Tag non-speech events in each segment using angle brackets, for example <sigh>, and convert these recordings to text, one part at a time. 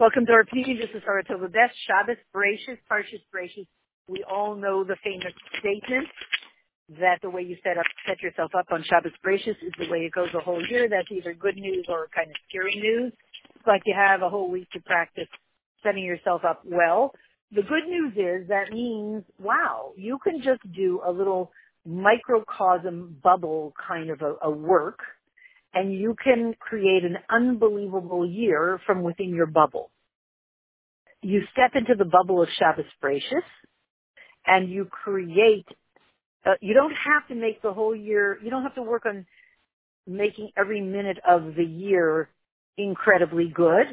Welcome to our Pneumian Just Sarah the best Shabbos Bereshis, Parshas Bereshis. We all know the famous statement that the way you set up, set yourself up on Shabbos Bereshis is the way it goes the whole year. That's either good news or kind of scary news. It's like you have a whole week to practice setting yourself up well. The good news is that means, wow, you can just do a little microcosm bubble kind of a, a work and you can create an unbelievable year from within your bubble. You step into the bubble of Shabbos Bereshis and you create, uh, you don't have to make the whole year, you don't have to work on making every minute of the year incredibly good.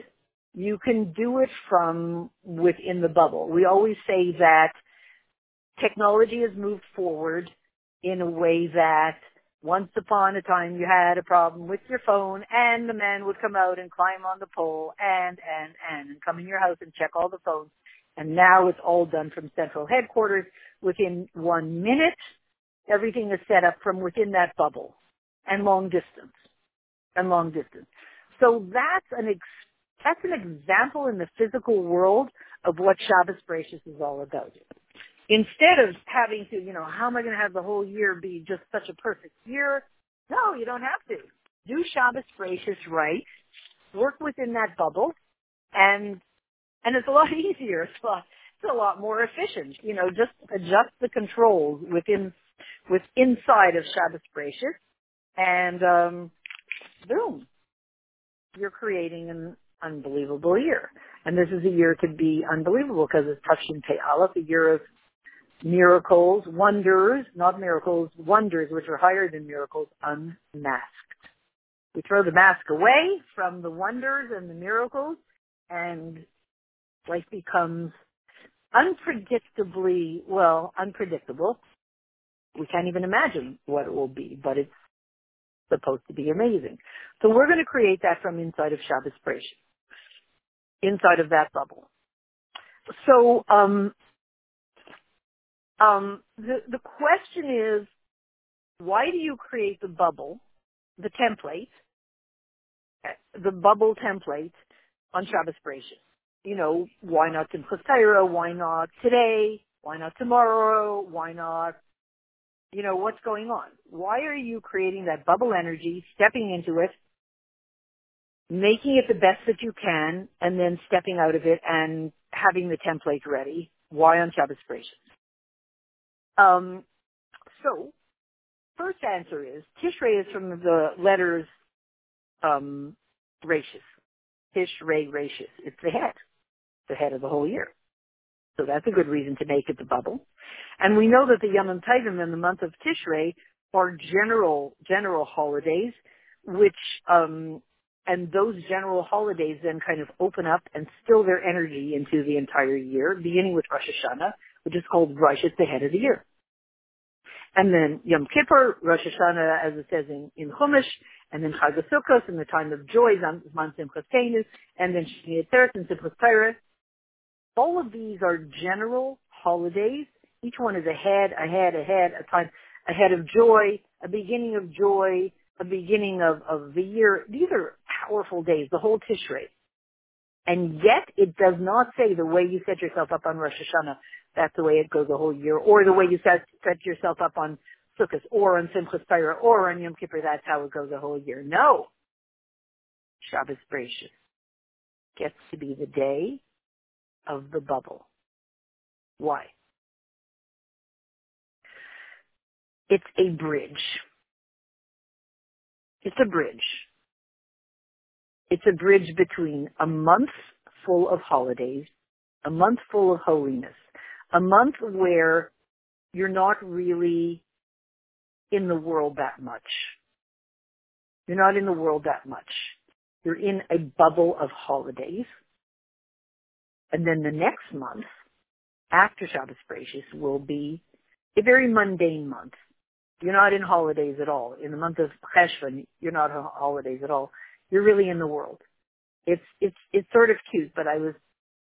You can do it from within the bubble. We always say that technology has moved forward in a way that once upon a time you had a problem with your phone and the men would come out and climb on the pole and, and, and, and come in your house and check all the phones. And now it's all done from central headquarters within one minute. Everything is set up from within that bubble and long distance and long distance. So that's an ex- that's an example in the physical world of what Shabbos Bereshis is all about. Instead of having to, you know, how am I going to have the whole year be just such a perfect year? No, you don't have to. Do Shabbos Bereshis right. Work within that bubble, and and it's a lot <laughs> easier. It's a lot, it's a lot more efficient. You know, just adjust the controls within with inside of Shabbos Bereshis, and um, boom, you're creating an unbelievable year. And this is a year to be unbelievable because it's Pei Aleph, a year of miracles, wonders, not miracles, wonders which are higher than miracles, unmasked. We throw the mask away from the wonders and the miracles and life becomes unpredictably, well, unpredictable. We can't even imagine what it will be, but it's supposed to be amazing. So we're going to create that from inside of Shabbos Bereshis, inside of that bubble. So um, um, the the question is, why do you create the bubble, the template, the bubble template on Shabbos Bereshis? You know, why not Simchas Torah? Why not today? Why not tomorrow? Why not? You know, what's going on? Why are you creating that bubble energy, stepping into it, making it the best that you can, and then stepping out of it and having the template ready? Why on Shabbos Bereshis? Um, so, first answer is Tishrei is from the letters um. Tishrei Rashis. It's the head, the head of the whole year. So that's a good reason to make it the bubble. And we know that the Yom Tovim and the month of Tishrei are general general holidays, which um, and those general holidays then kind of open up and still their energy into the entire year, beginning with Rosh Hashanah, which is called Rosh, it's the head of the year. And then Yom Kippur, Rosh Hashanah, as it says in, in Chumash, and then Chag Sukkot, in the time of joy, Zman Simchas and then Shmini Atzeret and Simchas Torah. All of these are general holidays. Each one is ahead, ahead, ahead, a time ahead of joy, a beginning of joy, a beginning of, of the year. These are powerful days, the whole Tishrei. And yet it does not say the way you set yourself up on Rosh Hashanah that's the way it goes the whole year, or the way you set set yourself up on Sukkot, or on Simchas Torah, or on Yom Kippur. That's how it goes the whole year. No, Shabbos Bereshis gets to be the day of the bubble. Why? It's a bridge. It's a bridge. It's a bridge between a month full of holidays, a month full of holiness, a month where you're not really in the world that much. You're not in the world that much. You're in a bubble of holidays. And then the next month, after Shabbos Bereshis, will be a very mundane month. You're not in holidays at all. In the month of Cheshvan, you're not on holidays at all. You're really in the world. It's, it's, it's sort of cute, but I was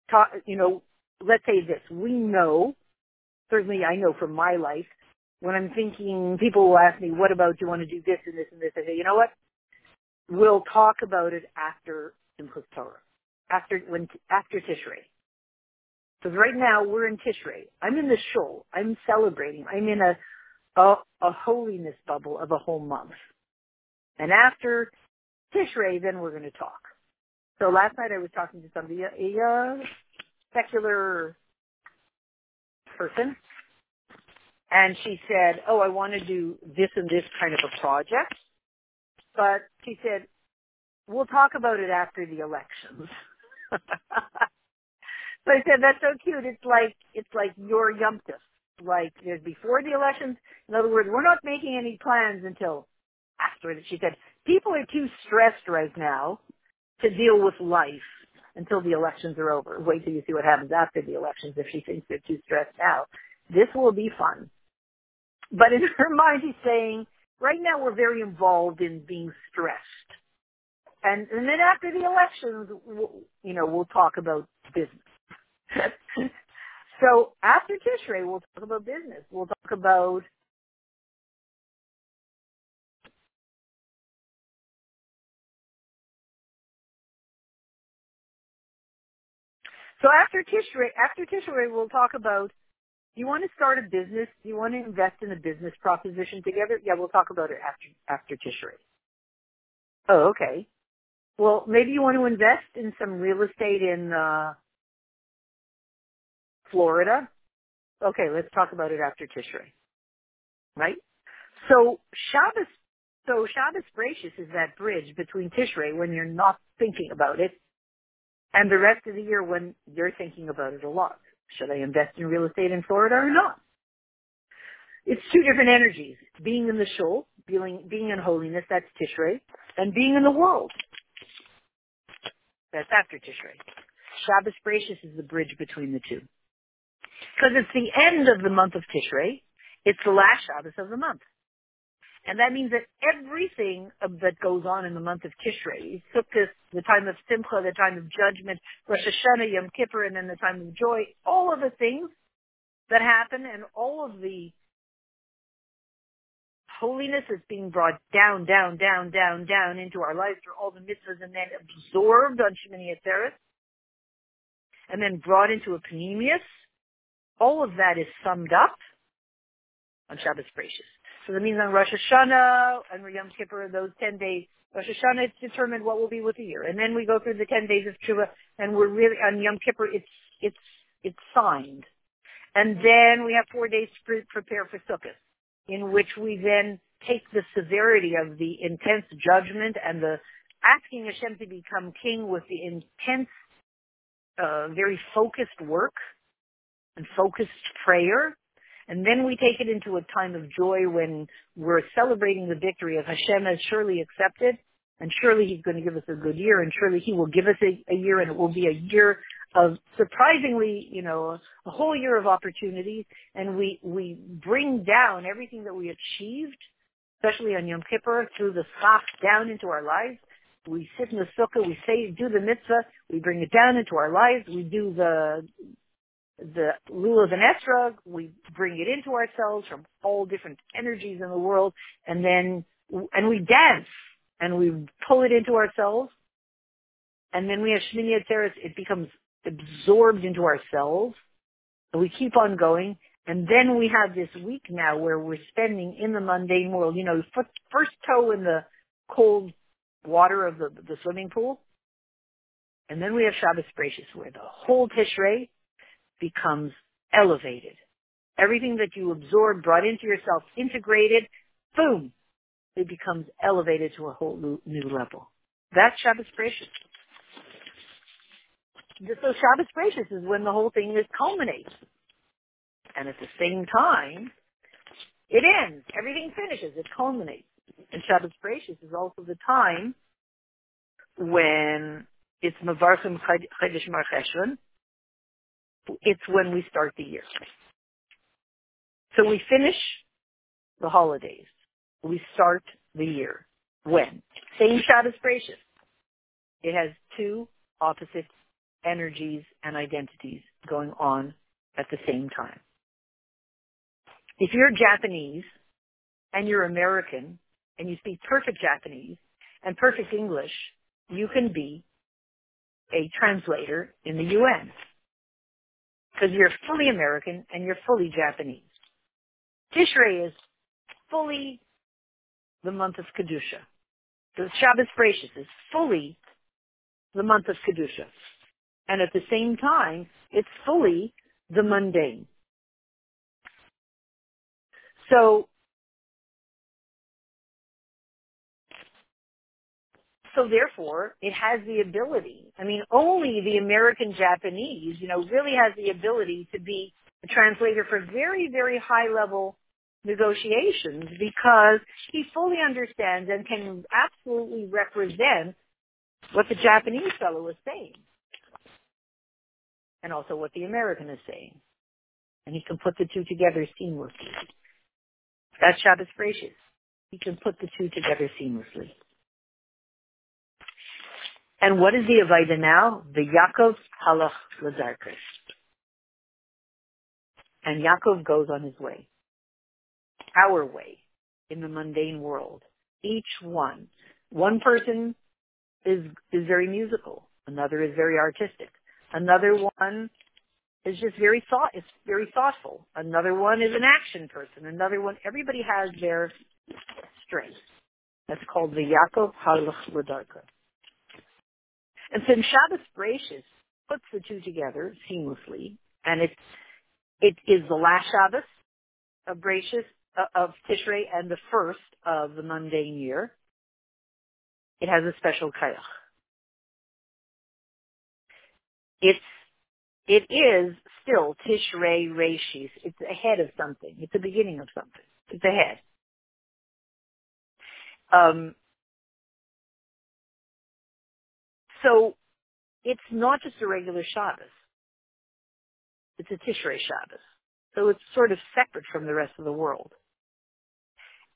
taught, you know, let's say this, we know, certainly I know from my life, when I'm thinking, people will ask me, what about, do you want to do this and this and this? I say, you know what? We'll talk about it after Simchas Torah, after when after Tishrei. Because right now we're in Tishrei. I'm in the shul. I'm celebrating. I'm in a, a a holiness bubble of a whole month. And after Tishrei, then we're going to talk. So last night I was talking to somebody, a, a secular person, and she said, "Oh, I want to do this and this kind of a project," but she said, "We'll talk about it after the elections." <laughs> so I said, "That's so cute. It's like it's like your yumtus. Like there's before the elections. In other words, we're not making any plans until after it." She said, "People are too stressed right now to deal with life." Until the elections are over. Wait till you see what happens after the elections if she thinks they're too stressed now. This will be fun. But in <laughs> her mind, she's saying, right now we're very involved in being stressed. And, and then after the elections, we'll, you know, we'll talk about business. <laughs> so after Tishrei, we'll talk about business. We'll talk about So after Tishrei, after Tishrei, we'll talk about do you want to start a business? Do you want to invest in a business proposition together? Yeah, we'll talk about it after after Tishrei. Oh, okay. Well, maybe you want to invest in some real estate in uh, Florida. Okay, let's talk about it after Tishrei. Right? So Shabbos, so Shabbos Bereishis is that bridge between Tishrei when you're not thinking about it, and the rest of the year when you're thinking about it a lot. Should I invest in real estate in Florida or not? It's two different energies. Being in the shul, being, being in holiness, that's Tishrei, and being in the world. That's after Tishrei. Shabbos Bereishis is the bridge between the two. Because it's the end of the month of Tishrei. It's the last Shabbos of the month. And that means that everything that goes on in the month of Tishrei, Sukkot, the time of Simcha, the time of judgment, Rosh Hashanah, Yom Kippur, and then the time of joy, all of the things that happen and all of the holiness is being brought down, down, down, down, down into our lives through all the mitzvahs and then absorbed on Shemini Atzeres and then brought into a panemius. All of that is summed up on Shabbos Bereishis. So that means on Rosh Hashanah and Yom Kippur, those 10 days, Rosh Hashanah, it's determined what will be with the year. And then we go through the 10 days of Tshuva, and we're really, on Yom Kippur, it's, it's, it's signed. And then we have four days to prepare for Sukkot, in which we then take the severity of the intense judgment and the asking Hashem to become king with the intense, uh, very focused work and focused prayer and then we take it into a time of joy when we're celebrating the victory of Hashem has surely accepted, and surely He's going to give us a good year, and surely He will give us a, a year, and it will be a year of surprisingly, you know, a whole year of opportunities, and we we bring down everything that we achieved, especially on Yom Kippur, through the schach down into our lives. We sit in the sukkah, we say, do the mitzvah, we bring it down into our lives, we do the the lulav and esrog, we bring it into ourselves from all different energies in the world, and then and we dance and we pull it into ourselves, and then we have Shmini Atzeres, it becomes absorbed into ourselves, and we keep on going, and then we have this week now where we're spending in the mundane world, you know, first toe in the cold water of the, the swimming pool, and then we have Shabbos Bereishis where the whole Tishrei becomes elevated. Everything that you absorb, brought into yourself, integrated, boom, it becomes elevated to a whole new level. That's Shabbos Bereishis. So Shabbos Bereishis is when the whole thing is culminates. And at the same time, it ends. Everything finishes. It culminates. And Shabbos Bereishis is also the time when it's Mavarchim Chodesh Mar it's when we start the year. So we finish the holidays. We start the year. When? Same Shabbos Bereishis. It has two opposite energies and identities going on at the same time. If you're Japanese and you're American and you speak perfect Japanese and perfect English, you can be a translator in the UN. Because you're fully American and you're fully Japanese. Tishrei is fully the month of Kedusha. The Shabbos Bereshis is fully the month of Kedusha. And at the same time, it's fully the mundane. So, so therefore, it has the ability, I mean, only the American Japanese, you know, really has the ability to be a translator for very, very high level negotiations because he fully understands and can absolutely represent what the Japanese fellow is saying. And also what the American is saying. And he can put the two together seamlessly. That's Shabbos Bereshis. He can put the two together seamlessly. And what is the Avaida now? The Yaakov Halach Lazarkas. And Yaakov goes on his way. Our way in the mundane world. Each one. One person is, is very musical. Another is very artistic. Another one is just very thought, is very thoughtful. Another one is an action person. Another one, everybody has their strengths. That's called the Yaakov Halach Ladarka. And since Shabbos Bereshis puts the two together seamlessly, and it, it is the last Shabbos of Bereshis, uh, of Tishrei and the first of the mundane year, it has a special kayach. It's it is still Tishrei Reshis. It's ahead of something. It's the beginning of something. It's ahead. Um, so it's not just a regular Shabbos. It's a Tishrei Shabbos. So it's sort of separate from the rest of the world.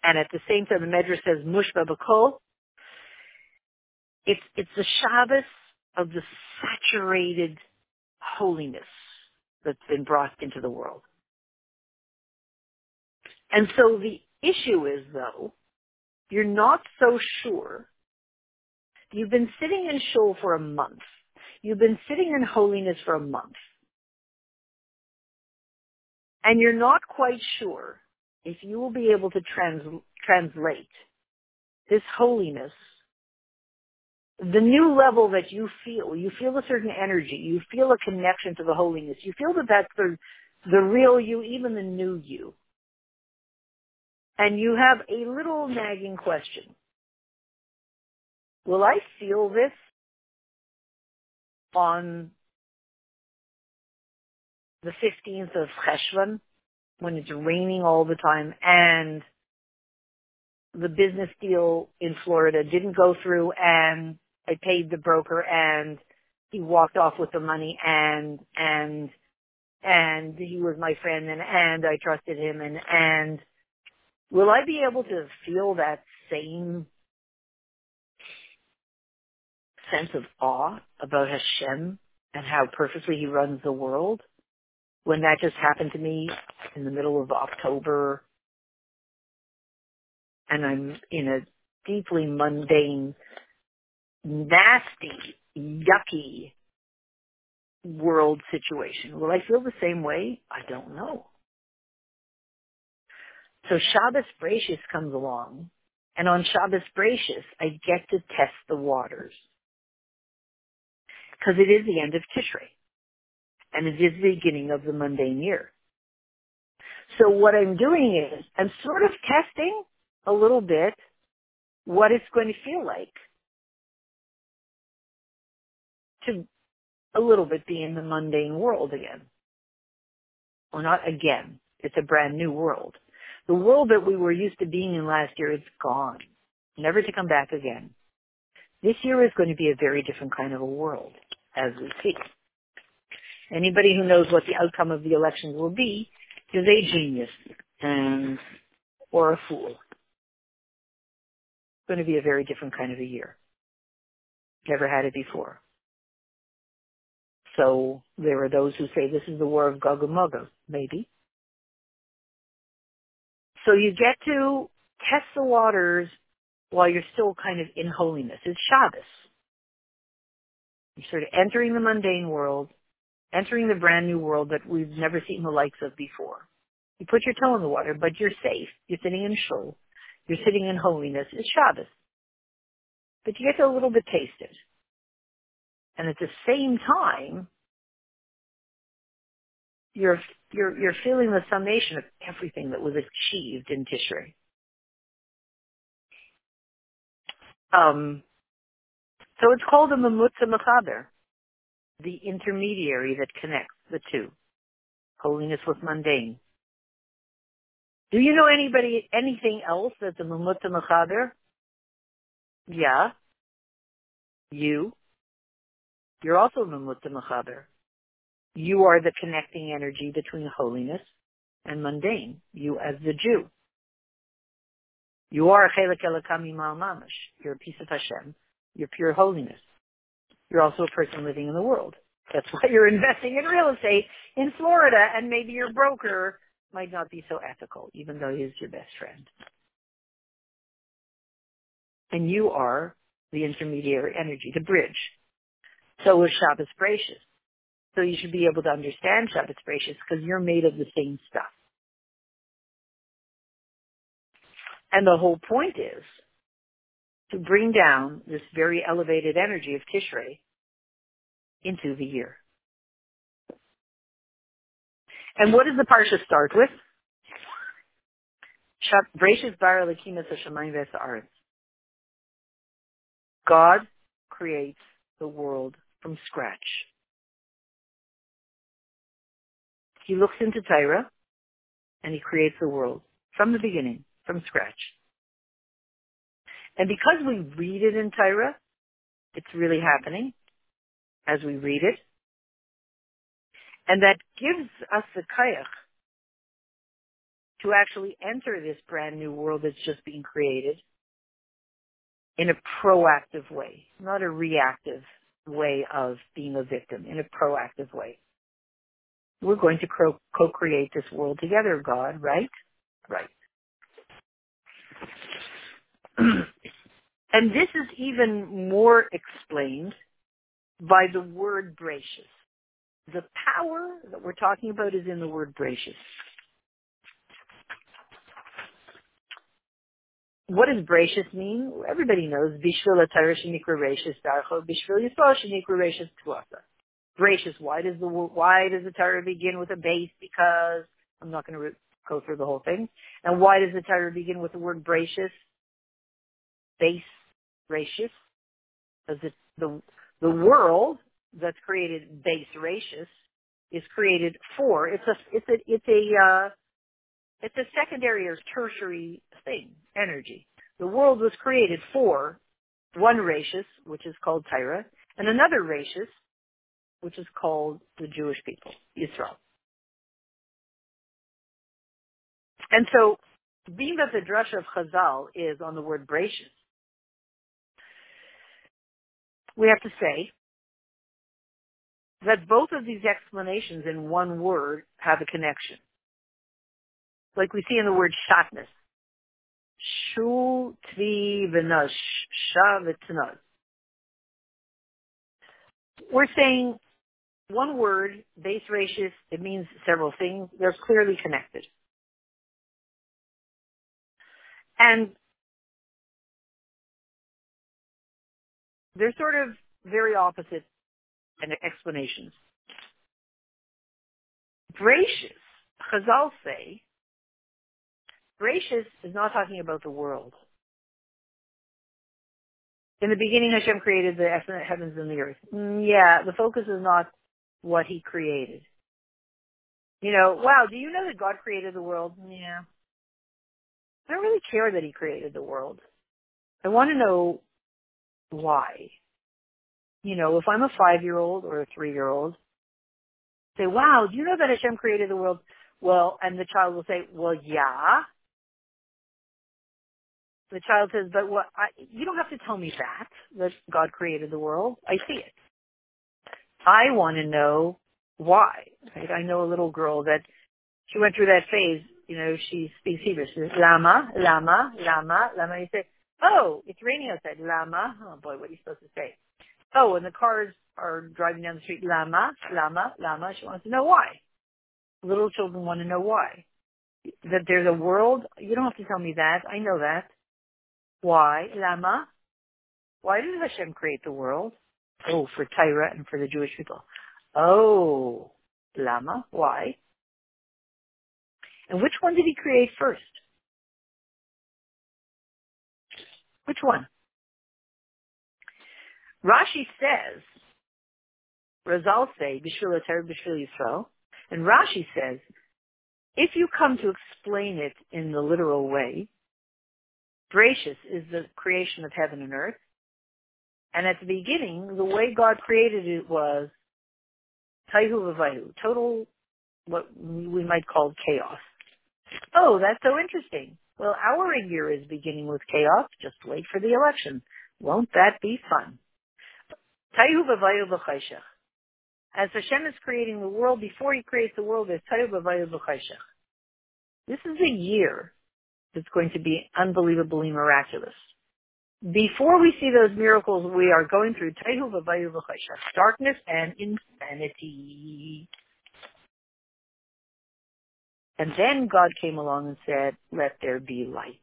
And at the same time, the Medrash says Mushba Bakol. It's, it's the Shabbos of the saturated holiness that's been brought into the world. And so the issue is though, you're not so sure. You've been sitting in shul for a month. You've been sitting in holiness for a month. And you're not quite sure if you will be able to trans- translate this holiness the new level that you feel, you feel a certain energy, you feel a connection to the holiness, you feel that that's the, the real you, even the new you. And you have a little nagging question. Will I feel this on the 15th of Cheshvan when it's raining all the time and the business deal in Florida didn't go through and I paid the broker and he walked off with the money and, and, and he was my friend and, and I trusted him and, and will I be able to feel that same sense of awe about Hashem and how perfectly he runs the world when that just happened to me in the middle of October and I'm in a deeply mundane nasty, yucky world situation. Will I feel the same way? I don't know. So Shabbos Bereshis comes along, and on Shabbos Bereshis, I get to test the waters. Because it is the end of Tishrei. And it is the beginning of the mundane year. So what I'm doing is, I'm sort of testing a little bit what it's going to feel like to a little bit be in the mundane world again. Well, not again. It's a brand new world. The world that we were used to being in last year is gone, never to come back again. This year is going to be a very different kind of a world, as we see. Anybody who knows what the outcome of the elections will be is a genius and or a fool. It's going to be a very different kind of a year. Never had it before. So there are those who say this is the war of Gog and Magog, maybe. So you get to test the waters while you're still kind of in holiness. It's Shabbos. You're sort of entering the mundane world, entering the brand new world that we've never seen the likes of before. You put your toe in the water, but you're safe. You're sitting in shul. You're sitting in holiness. It's Shabbos. But you get a little bit taste it. And at the same time, you're, you're, you're feeling the summation of everything that was achieved in Tishrei. Um, so it's called a Mamutza Mechaber, the intermediary that connects the two, holiness with mundane. Do you know anybody, anything else that's a Mamutza Mechaber? Yeah. You. You're also a Mamutza Mechaber. You are the connecting energy between holiness and mundane. You as the Jew. You are a chelik elakami mamash. You're a piece of Hashem. You're pure holiness. You're also a person living in the world. That's <laughs> why you're investing in real estate in Florida and maybe your broker might not be so ethical, even though he's your best friend. And you are the intermediary energy, the bridge. So is Shabbos Bereishis. So you should be able to understand Shabbos Bereishis because you're made of the same stuff. And the whole point is to bring down this very elevated energy of Tishrei into the year. And what does the parsha start with? God creates the world from scratch. He looks into Torah and he creates the world from the beginning, from scratch. And because we read it in Torah, it's really happening as we read it. And that gives us the kayach to actually enter this brand new world that's just being created in a proactive way, not a reactive way of being a victim, in a proactive way. We're going to co-create this world together, God, right? Right. <clears throat> and this is even more explained by the word Bereishis. The power that we're talking about is in the word Bereishis. What does Bereishis mean? Everybody knows. Bereishis. Why does the why does the Torah begin with a base? Because I'm not going to re- go through the whole thing. And why does the Torah begin with the word Bereishis? Base Ratius, Because the, the the world that's created base Ratius is created for it's a it's a it's a uh, it's a secondary or tertiary thing energy. The world was created for one Ratius, which is called Tyra, and another Ratius, which is called the Jewish people, Israel. And so, being that the drush of Chazal is on the word Bereishis, we have to say that both of these explanations in one word have a connection. Like we see in the word shatness. Shu tvi v'nash, shavitnaz. We're saying one word, base Bereishis, it means several things. They're clearly connected. And they're sort of very opposite and explanations. Bereishis, Chazal say, gracious is not talking about the world. In the beginning, Hashem created the heavens and the earth. Mm, yeah, the focus is not what He created. You know, wow, do you know that God created the world? Yeah. I don't really care that He created the world. I want to know why. You know, if I'm a five-year-old or a three-year-old, say, wow, do you know that Hashem created the world? Well, and the child will say, well, yeah. The child says, but what, I, you don't have to tell me that, that God created the world. I see it. I want to know why. Right? I know a little girl that she went through that phase, you know, she speaks Hebrew. She says, lama, lama, lama, lama. You say, Oh, it's raining outside. Lama. Oh boy, what are you supposed to say? Oh, and the car's are driving down the street, lama, lama, lama. She wants to know why. Little children want to know why. That there's a world. You don't have to tell me that. I know that. Why? Lama. Why did Hashem create the world? Oh, for Tyra and for the Jewish people. Oh, Lama. Why? And which one did he create first? Which one? Rashi says, Razal say, Bishvil Ater Bishvil Yisrael, and Rashi says, if you come to explain it in the literal way, gracious is the creation of heaven and earth, and at the beginning, the way God created it was Taihu Vavayu, total, what we might call chaos. Oh, that's so interesting. Well, our year is beginning with chaos. Just wait for the election. Won't that be fun? As Hashem is creating the world, before He creates the world, there's. This is a year that's going to be unbelievably miraculous. Before we see those miracles, we are going through darkness and insanity. And then God came along and said, let there be light.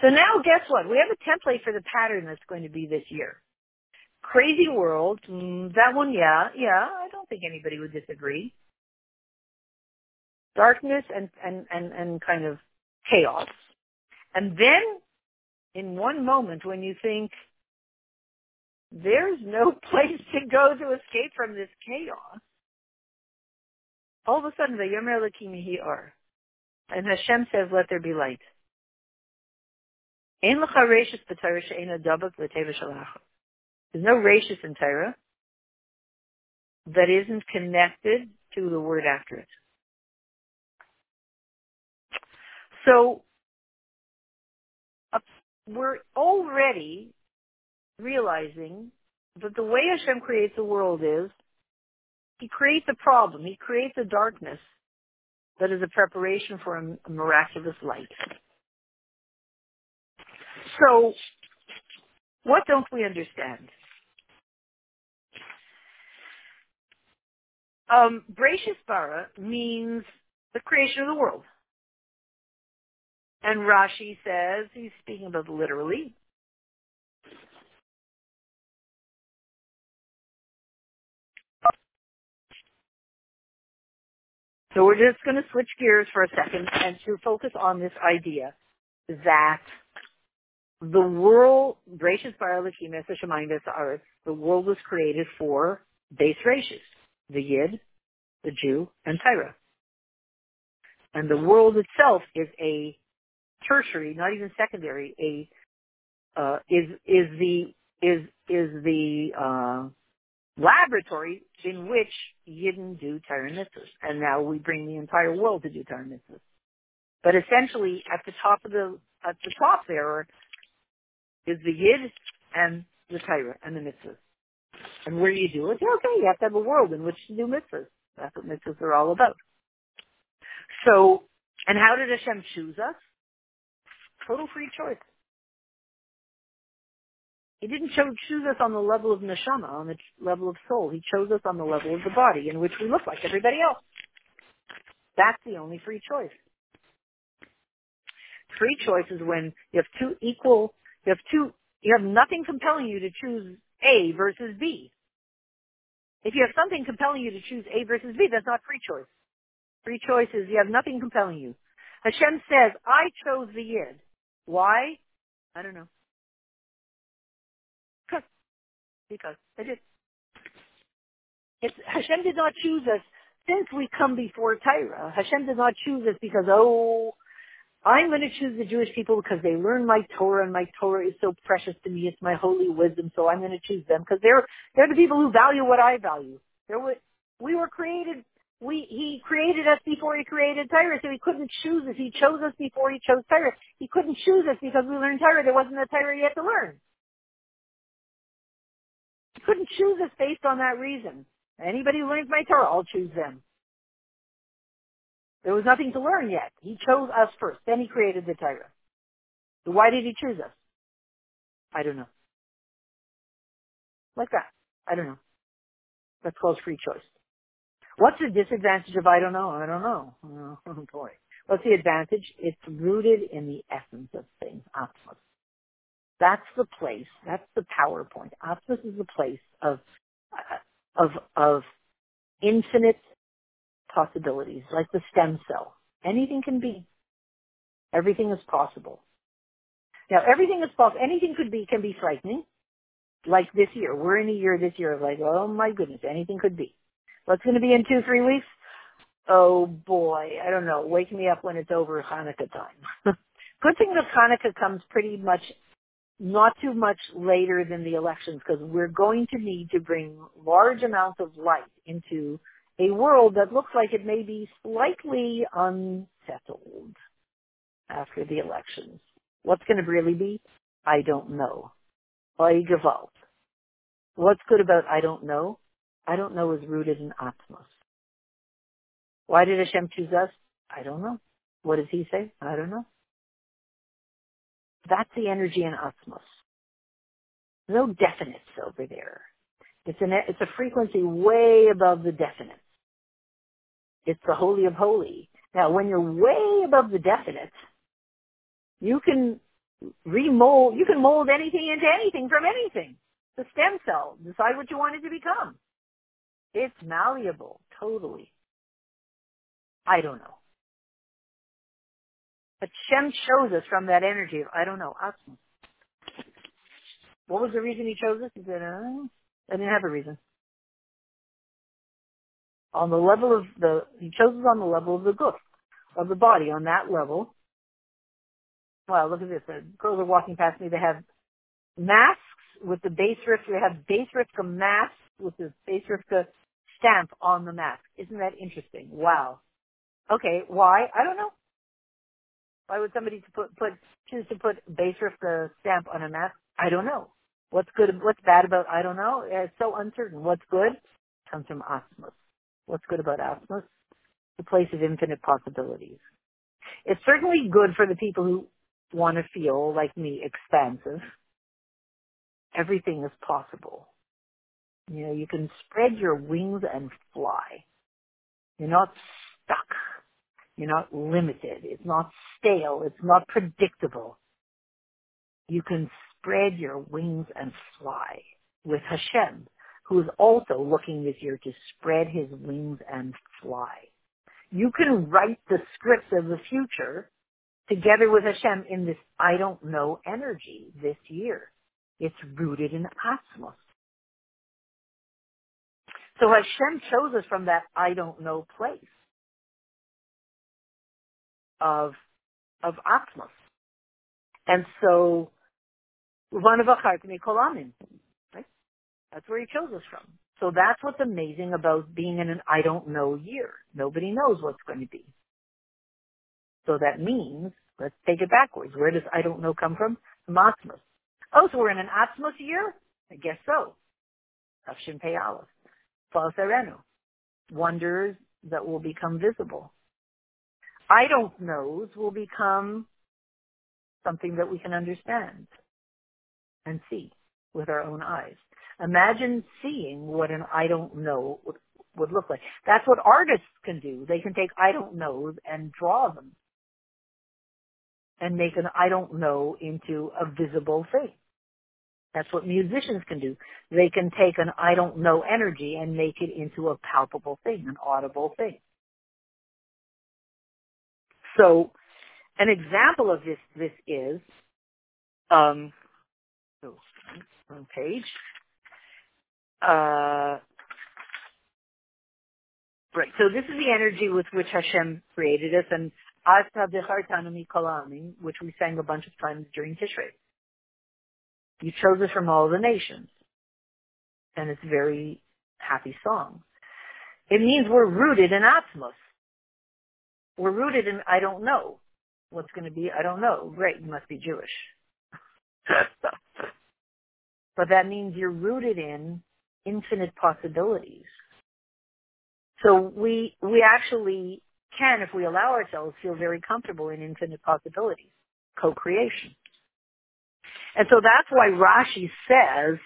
So now guess what? We have a template for the pattern that's going to be this year. Crazy world, mm, that one, yeah, yeah, I don't think anybody would disagree. Darkness and, and, and, and kind of chaos. And then in one moment when you think, there's no <laughs> place to go to escape from this chaos, all of a sudden, the Yomer Elohim Or. And Hashem says, let there be light. There's no rachis in Torah that isn't connected to the word after it. So we're already realizing that the way Hashem creates the world is he creates a problem. He creates a darkness that is a preparation for a, miraculous light. So, what don't we understand? Um, bara means the creation of the world. And Rashi says, he's speaking about literally, So we're just going to switch gears for a second and to focus on this idea that the world, Gracious Biology, the world was created for base races, the Yid, the Jew, and Tyra. And the world itself is a tertiary, not even secondary, a uh, is is the is is the uh, laboratory in which Yidden do Torah. And now we bring the entire world to do Torah. But essentially, at the top of the, at the top there is the Yid and the Torah and the mitzvahs. And where do you do it? Okay, you have to have a world in which to do mitzvahs. That's what mitzvahs are all about. So, and how did Hashem choose us? Total free choice. He didn't choose us on the level of neshama, on the level of soul. He chose us on the level of the body, in which we look like everybody else. That's the only free choice. Free choice is when you have two equal, you have two, you have nothing compelling you to choose A versus B. If you have something compelling you to choose A versus B, that's not free choice. Free choice is you have nothing compelling you. Hashem says, I chose the Yid. Why? I don't know because I did. It's, Hashem did not choose us since we come before Tyra. Hashem did not choose us because, oh, I'm going to choose the Jewish people because they learn my Torah and my Torah is so precious to me. It's my holy wisdom, so I'm going to choose them because they're they're the people who value what I value. They're what we were created. We he created us before he created Tyra, so he couldn't choose us. He chose us before he chose Tyra. He couldn't choose us because we learned Tyra. There wasn't a Tyra yet to learn couldn't choose us based on that reason. Anybody who learns my Torah, I'll choose them. There was nothing to learn yet. He chose us first. Then he created the Torah. So why did he choose us? I don't know. Like that. I don't know. That's called free choice. What's the disadvantage of I don't know? I don't know. <laughs> Oh boy. What's the advantage? It's rooted in the essence of things, Atzmus. That's the place. That's the PowerPoint. Atzmus is the place of, of, of infinite possibilities, like the stem cell. Anything can be. Everything is possible. Now, everything is possible. Anything could be, can be frightening. Like this year. We're in a year this year of like, oh my goodness, anything could be. What's going to be in two, three weeks? Oh boy, I don't know. Wake me up when it's over Hanukkah time. <laughs> Good thing that Hanukkah comes pretty much not too much later than the elections because we're going to need to bring large amounts of light into a world that looks like it may be slightly unsettled after the elections. What's going to really be? I don't know. By Gewalt. What's good about I don't know? I don't know is rooted in Atzmus. Why did Hashem choose us? I don't know. What does he say? I don't know. That's the energy in Atzmus. No definites over there. It's an it's a frequency way above the definite. It's the holy of holy. Now, when you're way above the definite, you can remold. You can mold anything into anything from anything. The stem cell. Decide what you want it to become. It's malleable, totally. I don't know. But Shem shows us from that energy. I don't know. Awesome. What was the reason he chose us? He said, uh, I didn't have a reason. On the level of the, he chose us on the level of the guf, of the body, on that level. Wow, look at this. The girls are walking past me. They have masks with the base rift. They have Bais Rivka masks with the base Rivka stamp on the mask. Isn't that interesting? Wow. Okay, why? I don't know. Why would somebody to put put choose to put Bais Rivka uh, stamp on a map? I don't know. What's good? What's bad about? I don't know. It's so uncertain. What's good comes from Atzmus. What's good about Atzmus? The place of infinite possibilities. It's certainly good for the people who want to feel like me expansive. Everything is possible. You know, you can spread your wings and fly. You're not stuck. You're not limited. It's not stale. It's not predictable. You can spread your wings and fly with Hashem, who is also looking this year to spread his wings and fly. You can write the scripts of the future together with Hashem in this I don't know energy this year. It's rooted in Atzmus. So Hashem shows us from that I don't know place of of Atzmus. And so Right? That's where he chose us from. So that's what's amazing about being in an I don't know year. Nobody knows what's going to be. So that means, let's take it backwards. Where does I don't know come from? From Atzmus. Oh, so we're in an Atzmus year? I guess so. Tafshin Pei Aleph. Falserenu. Wonders that will become visible. I don't knows will become something that we can understand and see with our own eyes. Imagine seeing what an I don't know would, would look like. That's what artists can do. They can take I don't knows and draw them and make an I don't know into a visible thing. That's what musicians can do. They can take an I don't know energy and make it into a palpable thing, an audible thing. So an example of this, this is, um, oh, wrong page. Uh, right. So this is the energy with which Hashem created us, and which we sang a bunch of times during Tishrei. You chose us from all the nations. And it's a very happy song. It means we're rooted in Atzmus. We're rooted in I don't know. What's going to be? I don't know. Great, you must be Jewish. <laughs> but that means you're rooted in infinite possibilities. So we, we actually can, if we allow ourselves, feel very comfortable in infinite possibilities. Co-creation. And so that's why Rashi says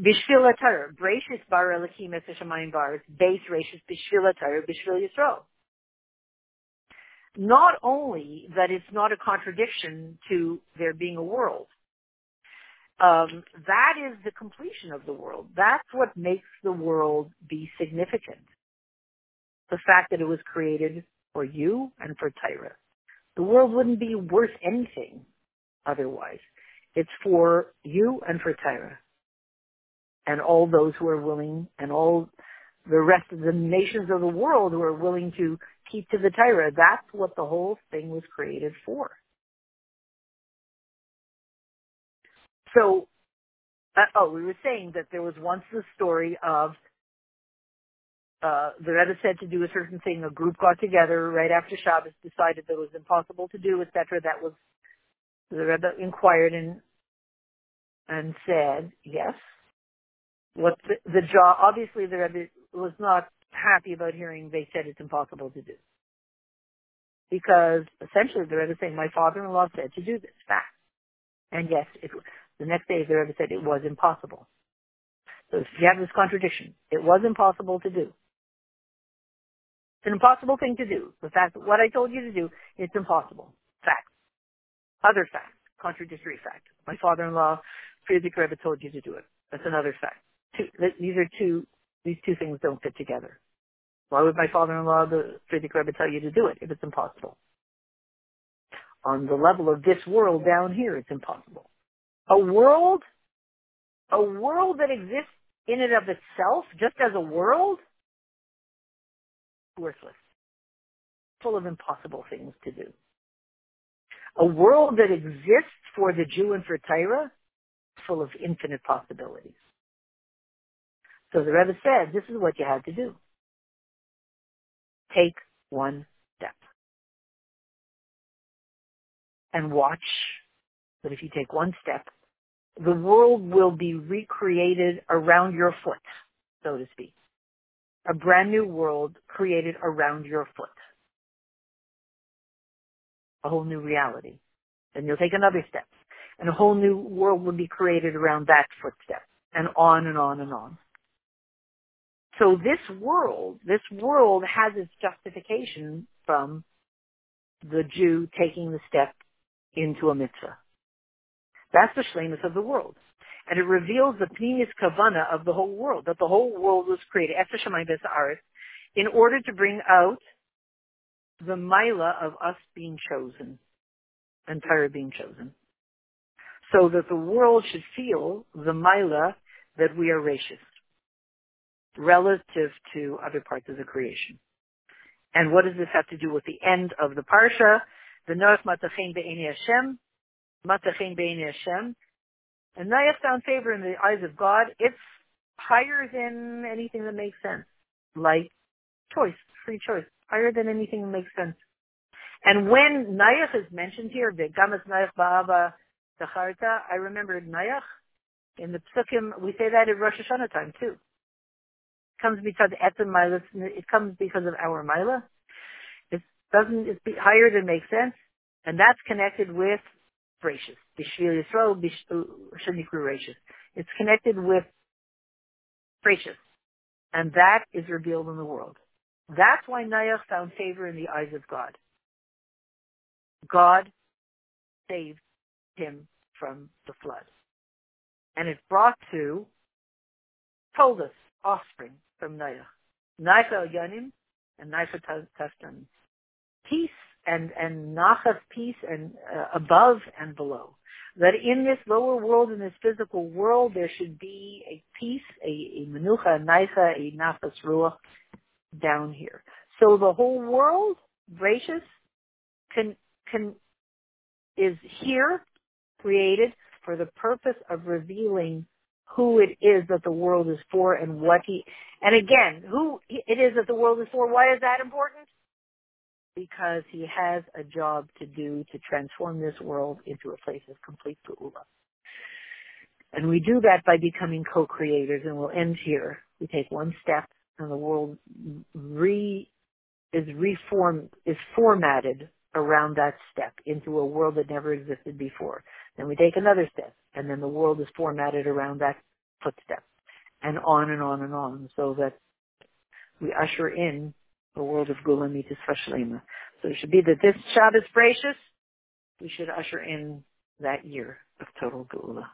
Bishvil Brachis bar Elikim Eseshamayim bar, it's base Rashis Bishvil Torah, Bishvil Yisrael. Not only that it's not a contradiction to there being a world, um, that is the completion of the world. That's what makes the world be significant. The fact that it was created for you and for Torah. The world wouldn't be worth anything otherwise. It's for you and for Torah. And all those who are willing and all the rest of the nations of the world who are willing to keep to the Torah. That's what the whole thing was created for. So, uh, oh, we were saying that there was once the story of uh, the Rebbe said to do a certain thing. A group got together right after Shabbos, decided that it was impossible to do, etc. That was the Rebbe inquired and and said, yes. What the, the job? Obviously, the Rebbe was not happy about hearing they said it's impossible to do, because essentially the Rebbe saying, my father-in-law said to do this. Fact. And yes, it, the next day the Rebbe said it was impossible. So you have this contradiction, it was impossible to do. It's an impossible thing to do. The fact that what I told you to do, it's impossible. Fact. Other fact. Contradictory fact. My father-in-law, Frierdiker Rebbe told you to do it. That's another fact. Two, these are two, these two things don't fit together. Why would my father-in-law, the Frierdiker Rebbe, tell you to do it if it's impossible? On the level of this world down here, it's impossible. A world, a world that exists in and of itself, just as a world, worthless, full of impossible things to do. A world that exists for the Jew and for Torah, full of infinite possibilities. So the Rebbe said, this is what you had to do. Take one step. And watch that if you take one step, the world will be recreated around your foot, so to speak. A brand new world created around your foot. A whole new reality. Then you'll take another step. And a whole new world will be created around that footstep. And on and on and on. So this world, this world has its justification from the Jew taking the step into a mitzvah. That's the shlemus of the world. And it reveals the pnimius kavana of the whole world, that the whole world was created, in order to bring out the mila of us being chosen and Torah being chosen. So that the world should feel the mila that we are racist relative to other parts of the creation. And what does this have to do with the end of the parsha? The Noach Matachin Be'eni Hashem, Matachin Be'eni Hashem. And Noach found favor in the eyes of God. It's higher than anything that makes sense. Like choice, free choice. Higher than anything that makes sense. And when Nayach is mentioned here, the Gamas Nayach Ba'aba Zacharta, I remembered Nayach. In the Psukim, we say that at Rosh Hashanah time too comes because etzem milas. It comes because of our mila. It doesn't. It's higher than makes sense, and that's connected with gracious. Bishvil Yisrael uh, Shanikru gracious. It's connected with gracious, and that is revealed in the world. That's why Noach found favor in the eyes of God. God saved him from the flood. And it brought to, told us, offspring from Noach. Naifa Yanim and Naifa Taftan. Peace and, and Nachas peace and uh, above and below. That in this lower world, in this physical world, there should be a peace, a, a menucha, a naifa, a nafas ruach down here. So the whole world, gracious, can, can, is here, created for the purpose of revealing who it is that the world is for and what he, and again, who it is that the world is for. Why is that important? Because he has a job to do to transform this world into a place of complete geula. And we do that by becoming co-creators and we'll end here. We take one step and the world re, is reformed, is formatted around that step into a world that never existed before. Then we take another step and then the world is formatted around that footstep and on and on and on, so that we usher in the world of Geula Mitzvah Shlema. So it should be that this Shabbos Bereshis, we should usher in that year of total Geula.